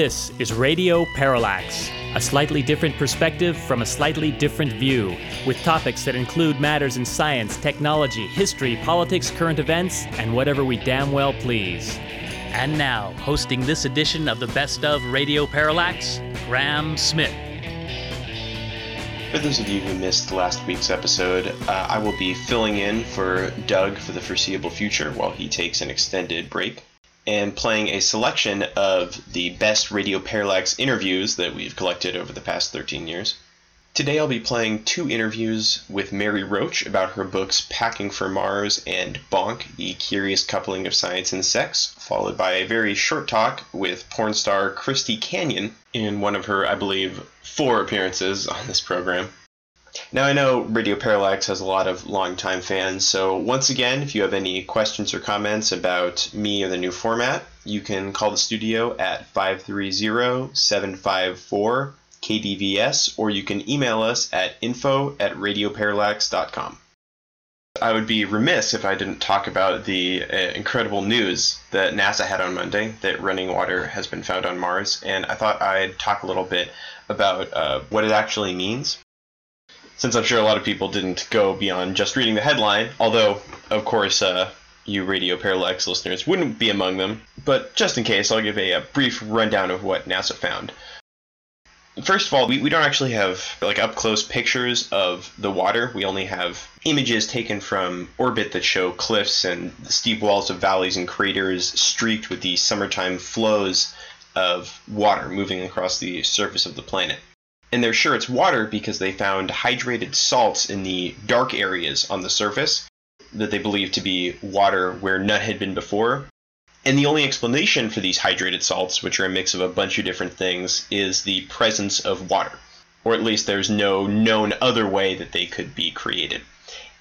This is Radio Parallax, a slightly different perspective from a slightly different view, with topics that include matters in science, technology, history, politics, current events, and whatever we damn well please. And now, hosting this edition of the Best of Radio Parallax, Graham Smith. For those of you who missed last week's episode, uh, I will be filling in for Doug for the foreseeable future while he takes an extended break and playing a selection of the best Radio Parallax interviews that we've collected over the past 13 years. Today I'll be playing two interviews with Mary Roach about her books Packing for Mars and Bonk, The Curious Coupling of Science and Sex, followed by a very short talk with porn star Christy Canyon in one of her, I believe, four appearances on this program. Now, I know Radio Parallax has a lot of longtime fans, so once again, if you have any questions or comments about me or the new format, you can call the studio at 530 754 KDVS, or you can email us at info at radioparallax.com. I would be remiss if I didn't talk about the uh, incredible news that NASA had on Monday that running water has been found on Mars, and I thought I'd talk a little bit about uh, what it actually means since I'm sure a lot of people didn't go beyond just reading the headline, although, of course, uh, you Radio Parallax listeners wouldn't be among them. But just in case, I'll give a, a, brief rundown of what NASA found. First of all, we, we don't actually have like up close pictures of the water. We only have images taken from orbit that show cliffs and steep walls of valleys and craters streaked with the summertime flows of water moving across the surface of the planet and they're sure it's water because they found hydrated salts in the dark areas on the surface that they believe to be water where none had been before. And the only explanation for these hydrated salts, which are a mix of a bunch of different things, is the presence of water. Or at least there's no known other way that they could be created.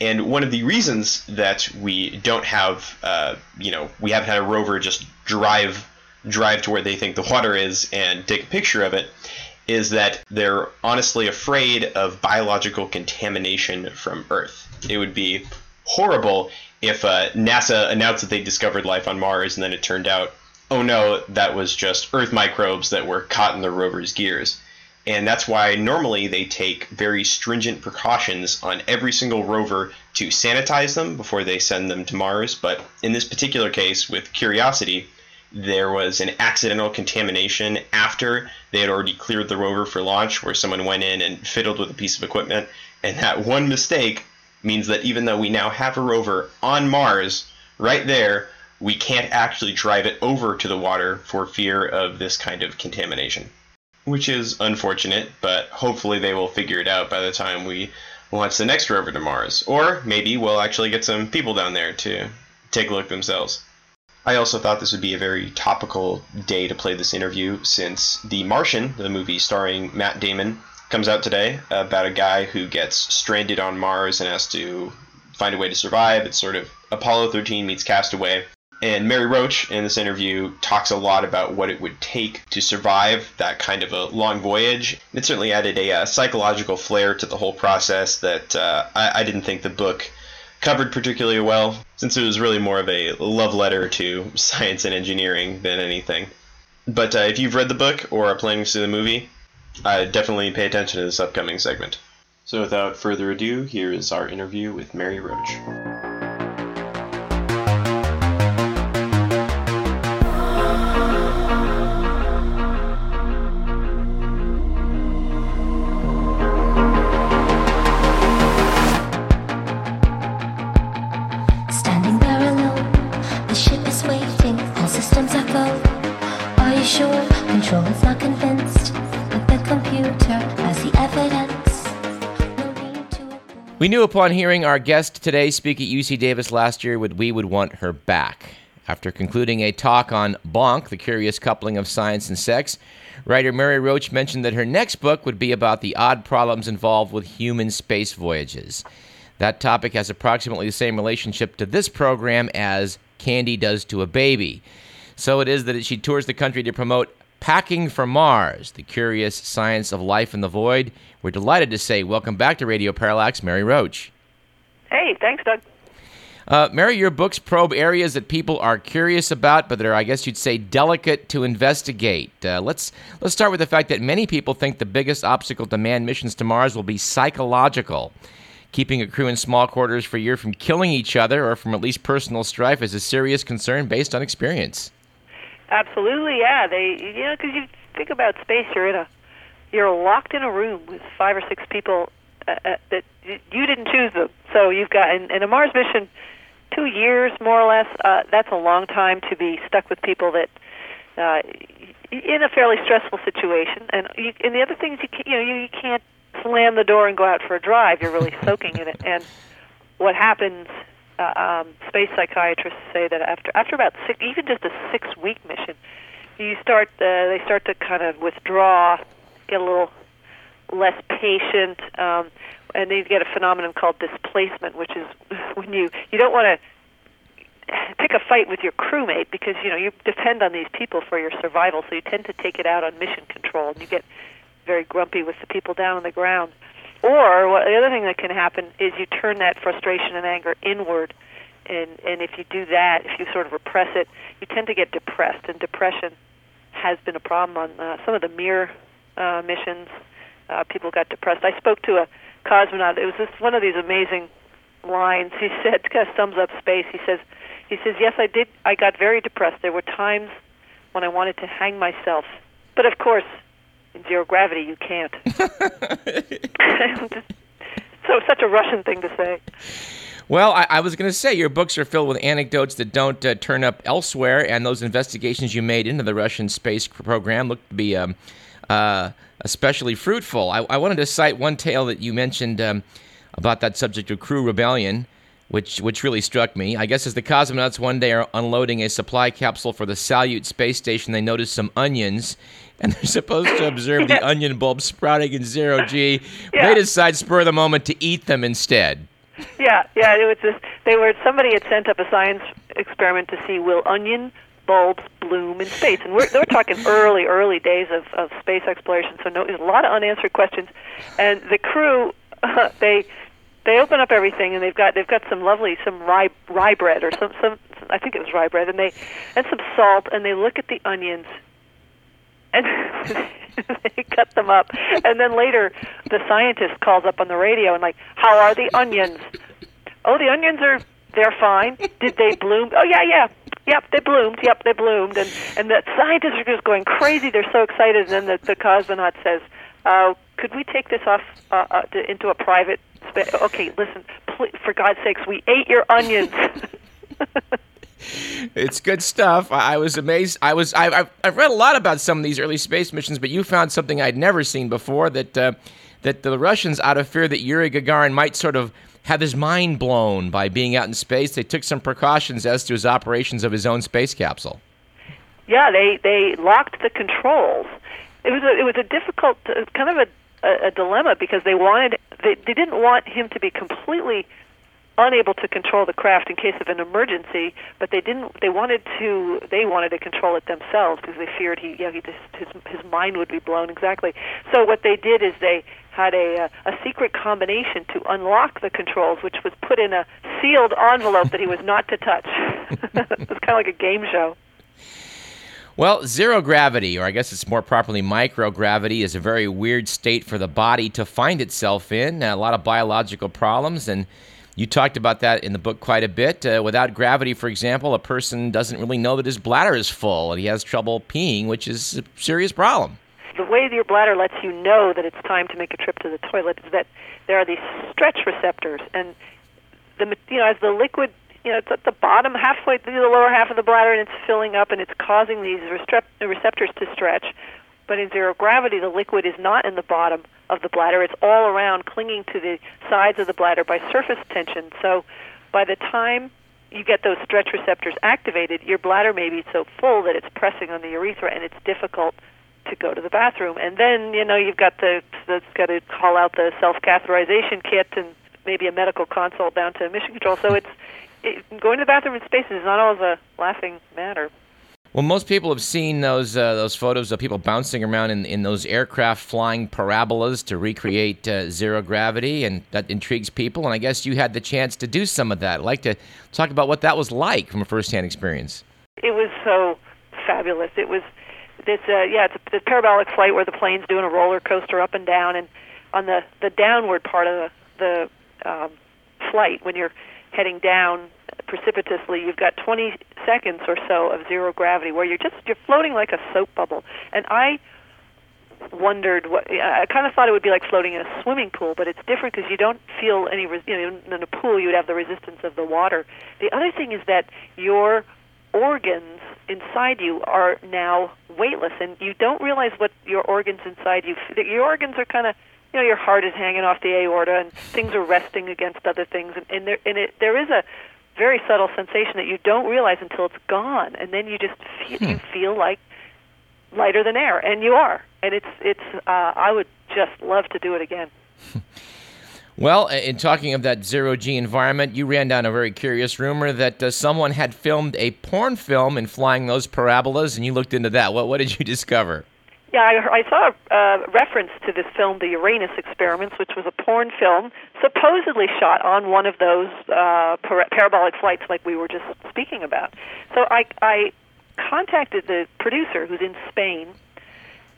And one of the reasons that we don't have, uh, you know, we haven't had a rover just drive drive to where they think the water is and take a picture of it is that they're honestly afraid of biological contamination from Earth. It would be horrible if uh, NASA announced that they discovered life on Mars and then it turned out, oh no, that was just Earth microbes that were caught in the rover's gears. And that's why normally they take very stringent precautions on every single rover to sanitize them before they send them to Mars. But in this particular case, with Curiosity, there was an accidental contamination after they had already cleared the rover for launch, where someone went in and fiddled with a piece of equipment. And that one mistake means that even though we now have a rover on Mars, right there, we can't actually drive it over to the water for fear of this kind of contamination. Which is unfortunate, but hopefully they will figure it out by the time we launch the next rover to Mars. Or maybe we'll actually get some people down there to take a look themselves. I also thought this would be a very topical day to play this interview since The Martian, the movie starring Matt Damon, comes out today about a guy who gets stranded on Mars and has to find a way to survive. It's sort of Apollo 13 meets Castaway. And Mary Roach in this interview talks a lot about what it would take to survive that kind of a long voyage. It certainly added a, uh, psychological flair to the whole process that uh, I, I didn't think the book covered particularly well, since it was really more of a love letter to science and engineering than anything. But uh, if you've read the book or are planning to see the movie, uh, definitely pay attention to this upcoming segment. So without further ado, here is our interview with Mary Roach. We knew upon hearing our guest today speak at UC Davis last year would we would want her back. After concluding a talk on Bonk, the curious coupling of science and sex, writer Mary Roach mentioned that her next book would be about the odd problems involved with human space voyages. That topic has approximately the same relationship to this program as candy does to a baby. So it is that she tours the country to promote Packing for Mars, the curious science of life in the void. We're delighted to say welcome back to Radio Parallax, Mary Roach. Hey, thanks, Doug. Uh, Mary, your books probe areas that people are curious about, but that are, I guess you'd say, delicate to investigate. Uh, let's let's start with the fact that many people think the biggest obstacle to manned missions to Mars will be psychological. Keeping a crew in small quarters for a year from killing each other or from at least personal strife is a serious concern based on experience. Absolutely, yeah. They, you know, because you think about space, you're in a, you're locked in a room with five or six people uh, uh, that you didn't choose them. So you've got in, in a Mars mission two years more or less. Uh, that's a long time to be stuck with people that uh, in a fairly stressful situation. And you, and the other things you can, you know you, you can't slam the door and go out for a drive. You're really soaking in it. And what happens? Uh, um, space psychiatrists say that after after about six, even just a six week mission, you start uh, they start to kind of withdraw, get a little less patient. Um, and they get a phenomenon called displacement, which is when you you don't want to pick a fight with your crewmate because you know you depend on these people for your survival, so you tend to take it out on mission control, and you get very grumpy with the people down on the ground. Or what, the other thing that can happen is you turn that frustration and anger inward, and and if you do that, if you sort of repress it, you tend to get depressed, and depression has been a problem on uh, some of the Mir uh, missions. Uh, people got depressed. I spoke to a cosmonaut. It was just one of these amazing lines. He said, kind of sums up space. He says, he says, yes, I did. I got very depressed. There were times when I wanted to hang myself, but of course, in zero gravity, you can't. so such a Russian thing to say. Well, I, I was going to say your books are filled with anecdotes that don't uh, turn up elsewhere, and those investigations you made into the Russian space program look to be um, uh, especially fruitful. I, I, wanted to cite one tale that you mentioned um, about that subject of crew rebellion, which which really struck me. I guess as the cosmonauts one day are unloading a supply capsule for the Salyut space station, they notice some onions, and they're supposed to observe the onion bulbs sprouting in zero g. Yeah. They decide spur of the moment to eat them instead. Yeah, yeah. It was just they were somebody had sent up a science experiment to see will onion bulbs bloom in space. And we're, we're talking early, early days of, of space exploration, so no, there's a lot of unanswered questions. And the crew, uh, they they open up everything, and they've got they've got some lovely some rye rye bread or some some I think it was rye bread, and they and some salt, and they look at the onions, and they cut them up, and then later the scientist calls up on the radio and like, how are the onions? Oh, the onions are they're fine. Did they bloom? Oh yeah, yeah. Yep, they bloomed. Yep, they bloomed. And and the scientists are just going crazy. They're so excited. And then the, the cosmonaut says, uh, "Could we take this off uh, uh, to, into a private space?" Okay, listen. Please, for God's sakes, we ate your onions. it's good stuff. I, was amazed. I was. I, I've, I've read a lot about some of these early space missions, but you found something I'd never seen before. That uh, that the Russians, out of fear that Yuri Gagarin might sort of have his mind blown by being out in space. They took some precautions as to his operations of his own space capsule. Yeah, they they locked the controls. It was a, it was a difficult kind of a, a, a dilemma because they wanted they they didn't want him to be completely unable to control the craft in case of an emergency, but they didn't. They wanted to. They wanted to control it themselves because they feared he, know, he just, his his mind would be blown. Exactly. So what they did is they had a uh, a secret combination to unlock the controls, which was put in a sealed envelope that he was not to touch. it was kind of like a game show. Well, zero gravity, or I guess it's more properly microgravity, is a very weird state for the body to find itself in. A lot of biological problems, and you talked about that in the book quite a bit. Uh, without gravity, for example, a person doesn't really know that his bladder is full and he has trouble peeing, which is a serious problem. The way your bladder lets you know that it's time to make a trip to the toilet is that there are these stretch receptors, and the you know as the liquid you know it's at the bottom halfway through the lower half of the bladder and it's filling up and it's causing these receptors to stretch but in zero gravity, the liquid is not in the bottom of the bladder. It's all around, clinging to the sides of the bladder by surface tension. So by the time you get those stretch receptors activated, your bladder may be so full that it's pressing on the urethra and it's difficult to go to the bathroom. And then, you know, you've got to that's got to call out the self-catheterization kit and maybe a medical consult down to mission control. So it's it, going to the bathroom in space is not always a laughing matter. Well, most people have seen those uh, those photos of people bouncing around in, in those aircraft flying parabolas to recreate uh, zero gravity, and that intrigues people. And I guess you had the chance to do some of that. I'd like to talk about what that was like from a firsthand experience. It was so fabulous. It was this, uh, yeah, it's a, a parabolic flight where the plane's doing a roller coaster up and down, and on the the downward part of the the um, flight, when you're heading down precipitously, you've got 20 seconds or so of zero gravity where you're just you're floating like a soap bubble. And I wondered what I kind of thought it would be like floating in a swimming pool, but it's different because you don't feel any you know in a pool you would have the resistance of the water. The other thing is that your organs inside you are now weightless and you don't realize what your organs inside you your organs are kind of you know your heart is hanging off the aorta and things are resting against other things and, and there and it, there is a very subtle sensation that you don't realize until it's gone, and then you just feel, hmm. you feel like lighter than air, and you are. And it's it's. Uh, I would just love to do it again. Well, in talking of that zero G environment, you ran down a very curious rumor that uh, someone had filmed a porn film in flying those parabolas, and you looked into that. What what did you discover? Yeah, I, I saw a uh, reference to this film, The Uranus Experiments, which was a porn film supposedly shot on one of those uh, par- parabolic flights, like we were just speaking about. So I, I contacted the producer, who's in Spain,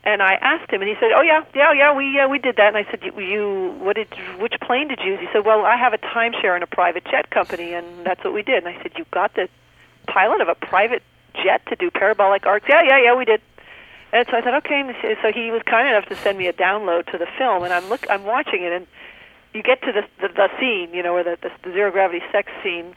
and I asked him, and he said, "Oh yeah, yeah, yeah, we uh, we did that." And I said, "You, you what did which plane did you use?" He said, "Well, I have a timeshare in a private jet company, and that's what we did." And I said, "You got the pilot of a private jet to do parabolic arcs?" Yeah, yeah, yeah, we did. And so I thought, okay. So he was kind enough to send me a download to the film, and I'm look, I'm watching it, and you get to the the, the scene, you know, where the, the, the zero gravity sex scene,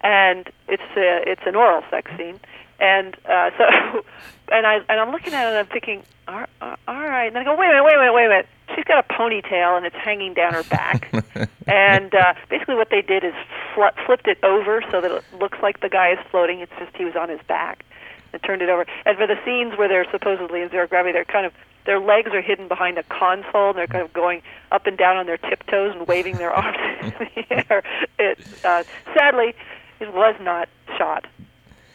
and it's a, it's an oral sex scene, and uh, so, and I and I'm looking at it, and I'm thinking, all, all right, and I go, wait a minute, wait a minute, wait a minute. She's got a ponytail, and it's hanging down her back, and uh, basically what they did is fl- flipped it over so that it looks like the guy is floating. It's just he was on his back and turned it over. And for the scenes where they're supposedly in zero gravity, they're kind of their legs are hidden behind a console, and they're kind of going up and down on their tiptoes and waving their arms in the air. It uh, sadly, it was not shot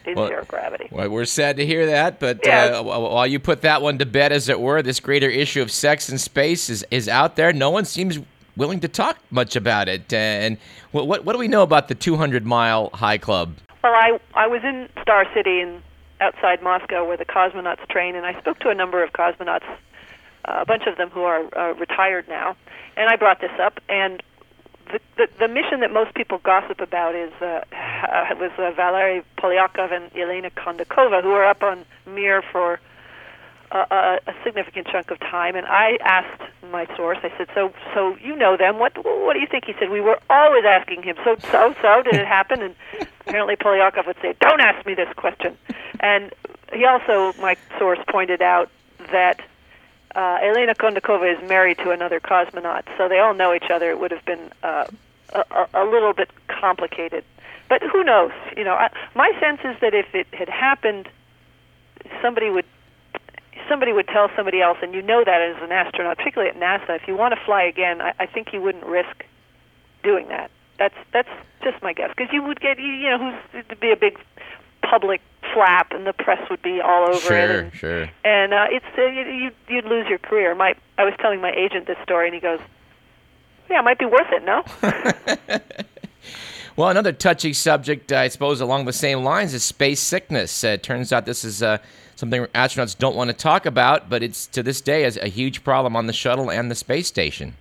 in well, zero gravity. Well, we're sad to hear that, but yes. uh, while you put that one to bed, as it were, this greater issue of sex in space is is out there. No one seems willing to talk much about it. And what what, what do we know about the 200 mile high club? Well, I I was in Star City in outside Moscow where the cosmonauts train, and I spoke to a number of cosmonauts, uh, a bunch of them who are uh, retired now, and I brought this up. And the, the, the mission that most people gossip about is uh, uh, was uh, Valery Polyakov and Elena Kondakova, who are up on Mir for a, a significant chunk of time. And I asked my source, I said, "So, so you know them? What, what do you think?" He said, "We were always asking him. So, so, so, did it happen?" And apparently, Polyakov would say, "Don't ask me this question." And he also, my source, pointed out that uh, Elena Kondakova is married to another cosmonaut, so they all know each other. It would have been uh, a, a little bit complicated, but who knows? You know, I, my sense is that if it had happened, somebody would somebody would tell somebody else, and you know that as an astronaut, particularly at NASA, if you want to fly again, I, I think you wouldn't risk doing that. That's that's just my guess, because you would get you, know who's to be a big public flap, and the press would be all over sure, it. And, sure. And uh, it's uh, you, you'd lose your career. My I was telling my agent this story, and he goes, "Yeah, it might be worth it, no?" well, another touchy subject, I suppose, along the same lines is space sickness. Uh, it turns out this is uh, something astronauts don't want to talk about, but it's to this day is a huge problem on the shuttle and the space station.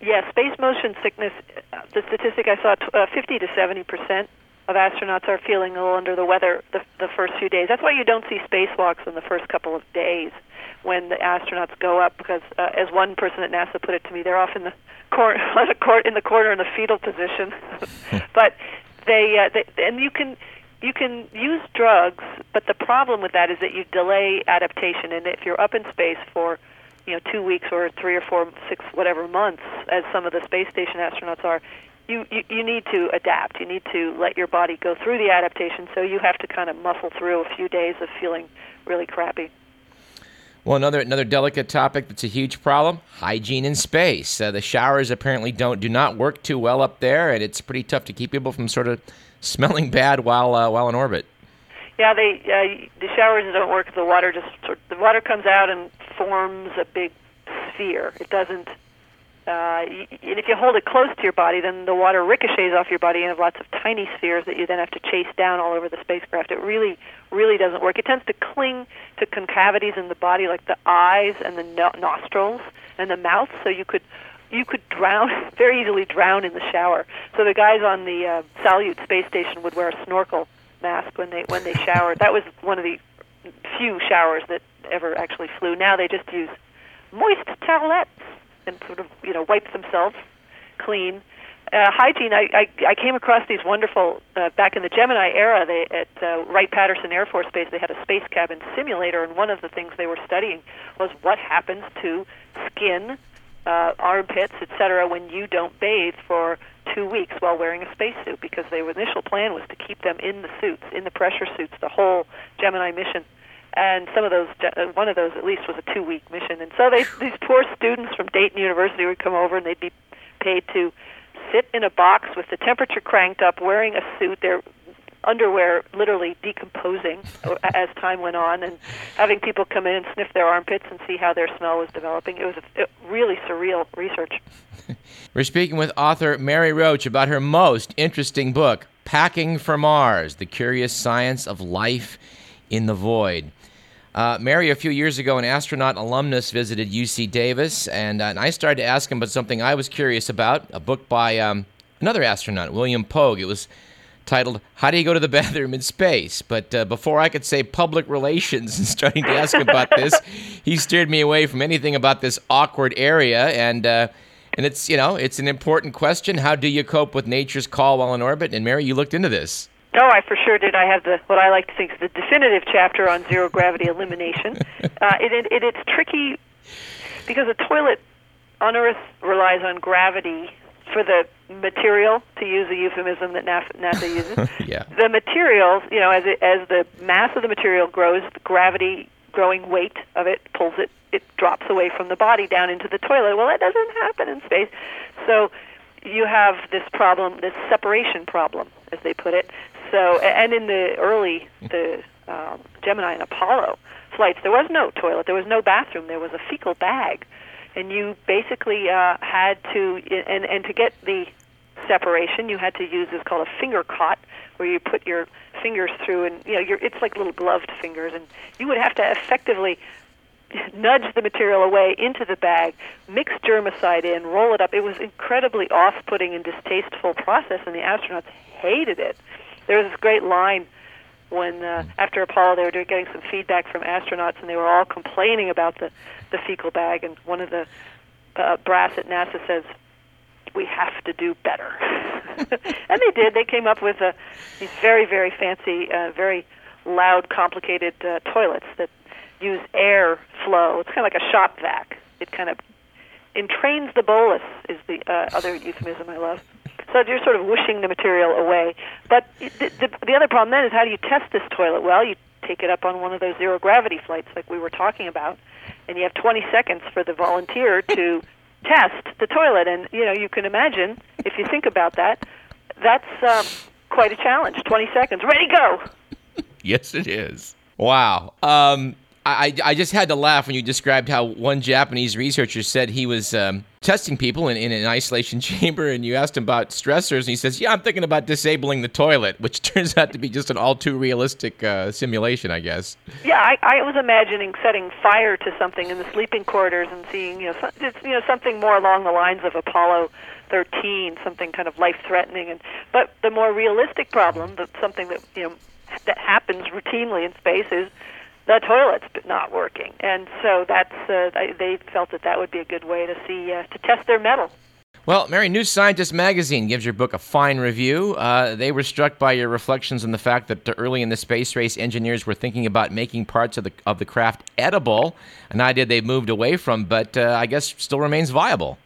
Yeah, space motion sickness. Uh, the statistic I saw, uh, 50 to 70 percent of astronauts are feeling a little under the weather the, the first few days. That's why you don't see spacewalks in the first couple of days when the astronauts go up, because uh, as one person at NASA put it to me, they're off in the corner, in the corner in the fetal position. but they, uh, they, and you can you can use drugs, but the problem with that is that you delay adaptation. And if you're up in space for, you know, two weeks or three or four, six, whatever months, as some of the space station astronauts are, you, you you need to adapt. You need to let your body go through the adaptation. So you have to kind of muscle through a few days of feeling really crappy. Well, another another delicate topic that's a huge problem: hygiene in space. Uh, the showers apparently don't do not work too well up there, and it's pretty tough to keep people from sort of smelling bad while uh, while in orbit. Yeah, they uh, the showers don't work. The water just sort the water comes out and forms a big sphere. It doesn't. Uh, and if you hold it close to your body, then the water ricochets off your body and have lots of tiny spheres that you then have to chase down all over the spacecraft. It really, really doesn't work. It tends to cling to concavities in the body, like the eyes and the no- nostrils and the mouth. So you could, you could drown very easily drown in the shower. So the guys on the uh, Salyut space station would wear a snorkel mask when they when they showered. That was one of the few showers that ever actually flew. Now they just use moist towelettes and sort of you know wipe themselves clean. Uh, hygiene. I, I I came across these wonderful uh, back in the Gemini era. They at uh, Wright Patterson Air Force Base. They had a space cabin simulator, and one of the things they were studying was what happens to skin, uh, armpits, etc. when you don't bathe for two weeks while wearing a spacesuit. Because their initial plan was to keep them in the suits, in the pressure suits, the whole Gemini mission and some of those uh, one of those at least was a two week mission. And so they these poor students from Dayton University would come over and they'd be paid to sit in a box with the temperature cranked up wearing a suit their underwear literally decomposing as time went on and having people come in and sniff their armpits and see how their smell was developing. It was a, really surreal research. We're speaking with author Mary Roach about her most interesting book, Packing for Mars The Curious Science of Life in the Void. Uh, Mary, a few years ago, an astronaut alumnus visited UC Davis, and, uh, and I started to ask him about something I was curious about a book by um, another astronaut, William Pogue. It was titled How Do You Go to the Bathroom in Space? But uh, before I could say public relations and starting to ask about this, he steered me away from anything about this awkward area. And, uh, and it's, you know, it's an important question. How do you cope with nature's call while in orbit? And Mary, you looked into this. Oh, I for sure did. I have the what I like to think is the definitive chapter on zero gravity elimination. Uh, it, it, it it's tricky because a toilet on Earth relies on gravity for the material, to use a euphemism that NASA uses. yeah. The materials, you know, as it, as the mass of the material grows, the gravity growing weight of it pulls it it drops away from the body down into the toilet. Well, that doesn't happen in space. So you have this problem, this separation problem, as they put it. So, and in the early the um, Gemini and Apollo flights, there was no toilet, there was no bathroom, there was a fecal bag, and you basically uh, had to and and to get the separation, you had to use what's called a finger cot, where you put your fingers through, and you know, you're, it's like little gloved fingers, and you would have to effectively nudge the material away into the bag, mix germicide in, roll it up. It was incredibly off-putting and distasteful process, and the astronauts hated it. There was this great line when uh, after Apollo they were getting some feedback from astronauts, and they were all complaining about the the fecal bag, and one of the uh, brass at NASA says, "We have to do better," and they did. They came up with uh, these very, very fancy, uh, very loud, complicated uh, toilets that use air flow. It's kind of like a shop vac. It kind of entrains the bolus is the uh, other euphemism I love. So you're sort of whooshing the material away. But the, the, the other problem then is how do you test this toilet? Well, you take it up on one of those zero gravity flights like we were talking about, and you have 20 seconds for the volunteer to test the toilet. And you know you can imagine if you think about that, that's um, quite a challenge. 20 seconds, ready, go. yes, it is. Wow. Um, I, I just had to laugh when you described how one Japanese researcher said he was um, testing people in, in an isolation chamber, and you asked him about stressors, and he says, "Yeah, I'm thinking about disabling the toilet," which turns out to be just an all too realistic uh, simulation, I guess. Yeah, I, I was imagining setting fire to something in the sleeping quarters and seeing, you know, it's, you know, something more along the lines of Apollo 13, something kind of life-threatening. And but the more realistic problem, that something that you know that happens routinely in space is the toilet's not working, and so that's uh, they felt that that would be a good way to see uh, to test their mettle. Well, Mary, New Scientist magazine gives your book a fine review. Uh, they were struck by your reflections on the fact that early in the space race, engineers were thinking about making parts of the of the craft edible, an idea they moved away from, but uh, I guess still remains viable.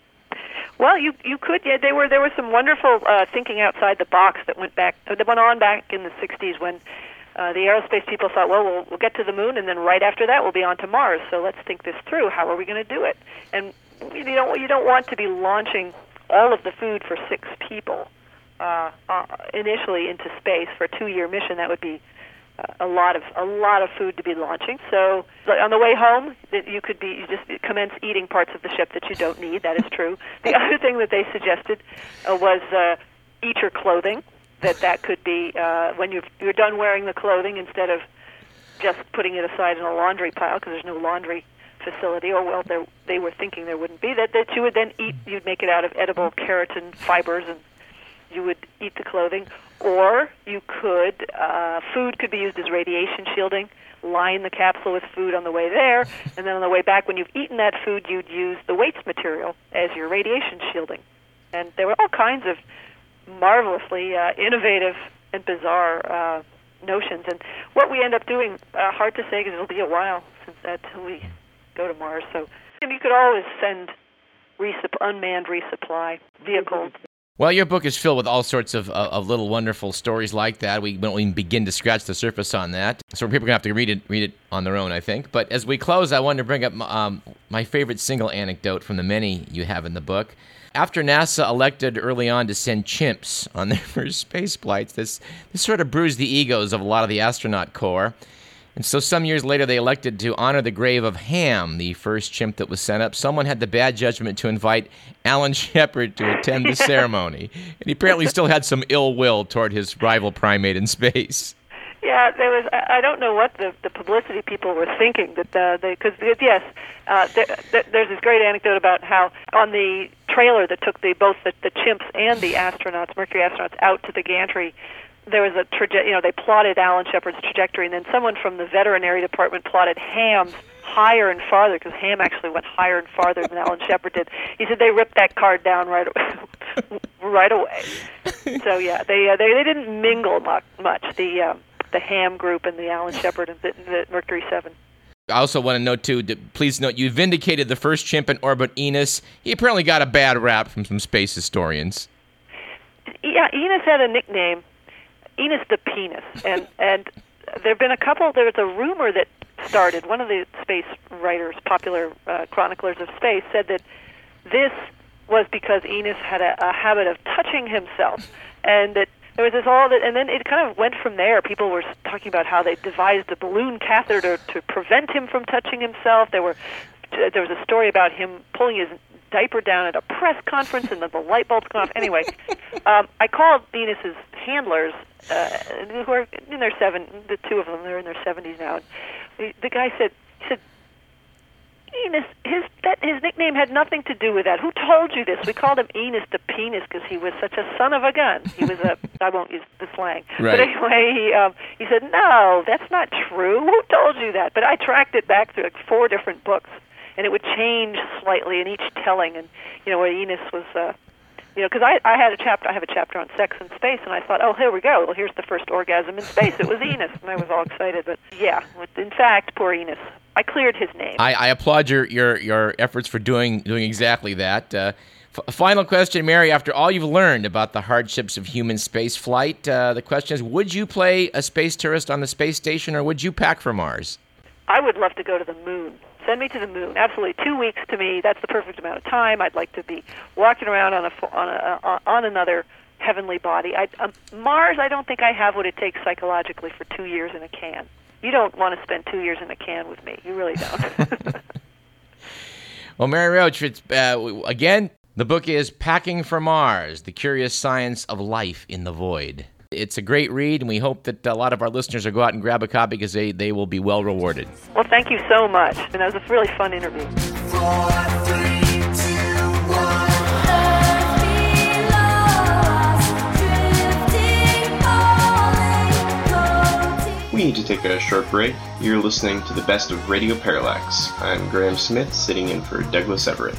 Well, you you could yeah. They were there was some wonderful uh, thinking outside the box that went back that went on back in the '60s when uh, the aerospace people thought, well, well, we'll get to the moon, and then right after that, we'll be on to Mars. So let's think this through. How are we going to do it? And you don't you don't want to be launching all of the food for six people uh, uh, initially into space for a two-year mission. That would be a lot of a lot of food to be launching. So on the way home, you could be you just commence eating parts of the ship that you don't need. That is true. The other thing that they suggested uh, was uh, eat your clothing. That that could be uh, when you're you're done wearing the clothing instead of just putting it aside in a laundry pile because there's no laundry facility, or well, they were thinking there wouldn't be that. That you would then eat. You'd make it out of edible keratin fibers and you would eat the clothing, or you could uh, food could be used as radiation shielding. Line the capsule with food on the way there, and then on the way back, when you've eaten that food, you'd use the waste material as your radiation shielding. And there were all kinds of marvelously uh, innovative and bizarre uh, notions. And what we end up doing, uh, hard to say because it'll be a while since till we go to Mars. So, and you could always send resupp- unmanned resupply vehicles well, your book is filled with all sorts of, uh, of little wonderful stories like that. We won't even begin to scratch the surface on that. So people are going to have to read it, read it on their own, I think. But as we close, I wanted to bring up um, my favorite single anecdote from the many you have in the book. After NASA elected early on to send chimps on their first space flights, this, this sort of bruised the egos of a lot of the astronaut corps. And so some years later, they elected to honor the grave of Ham, the first chimp that was sent up. Someone had the bad judgment to invite Alan Shepard to attend the ceremony. And he apparently still had some ill will toward his rival primate in space. Yeah, there was. I don't know what the the publicity people were thinking that uh, they because yes, uh, there, there's this great anecdote about how on the trailer that took the both the, the chimps and the astronauts, Mercury astronauts, out to the gantry, there was a traje- you know they plotted Alan Shepard's trajectory, and then someone from the veterinary department plotted Ham's higher and farther because Ham actually went higher and farther than Alan Shepard did. He said they ripped that card down right away. right away. So yeah, they uh, they they didn't mingle much. much the uh, the Ham group and the Alan Shepard and the, the Mercury Seven. I also want to note too. Please note you vindicated the first chimp in orbit, Enos. He apparently got a bad rap from some space historians. Yeah, Enos had a nickname Enos the penis, and and there've been a couple. There was a rumor that started. One of the space writers, popular uh, chroniclers of space, said that this was because Enos had a, a habit of touching himself, and that there was this all that, and then it kind of went from there. People were talking about how they devised a balloon catheter to, to prevent him from touching himself. There were there was a story about him pulling his diaper down at a press conference and then the light bulbs going off. Anyway, um, I called Enos's handlers, uh, who are in their seven, the two of them, they're in their seventies now. The, the guy said, he said, Enos, his that his nickname had nothing to do with that. Who told you this? We called him Enos the penis because he was such a son of a gun. He was a I won't use the slang, right. but anyway, he um, he said no, that's not true. Who told you that? But I tracked it back through like four different books and it would change slightly in each telling. And you know, where Enos was, uh, you know, because I I had a chapter, I have a chapter on sex in space, and I thought, oh, here we go. Well, here's the first orgasm in space. It was Enos, and I was all excited. But yeah, in fact, poor Enos. I cleared his name. I, I applaud your, your your efforts for doing doing exactly that. Uh, f- final question, Mary. After all you've learned about the hardships of human space flight, uh, the question is: Would you play a space tourist on the space station, or would you pack for Mars? I would love to go to the moon. Send me to the moon. Absolutely, two weeks to me. That's the perfect amount of time. I'd like to be walking around on a on a uh, on another heavenly body. I, um, Mars, I don't think I have what it takes psychologically for two years in a can. You don't want to spend two years in a can with me. You really don't. well, Mary Roach, it's, uh, again, the book is Packing for Mars: The Curious Science of Life in the Void. It's a great read, and we hope that a lot of our listeners will go out and grab a copy because they, they will be well rewarded. Well, thank you so much. And that was a really fun interview. Four, three, two, we need to take a short break. You're listening to the best of Radio Parallax. I'm Graham Smith, sitting in for Douglas Everett.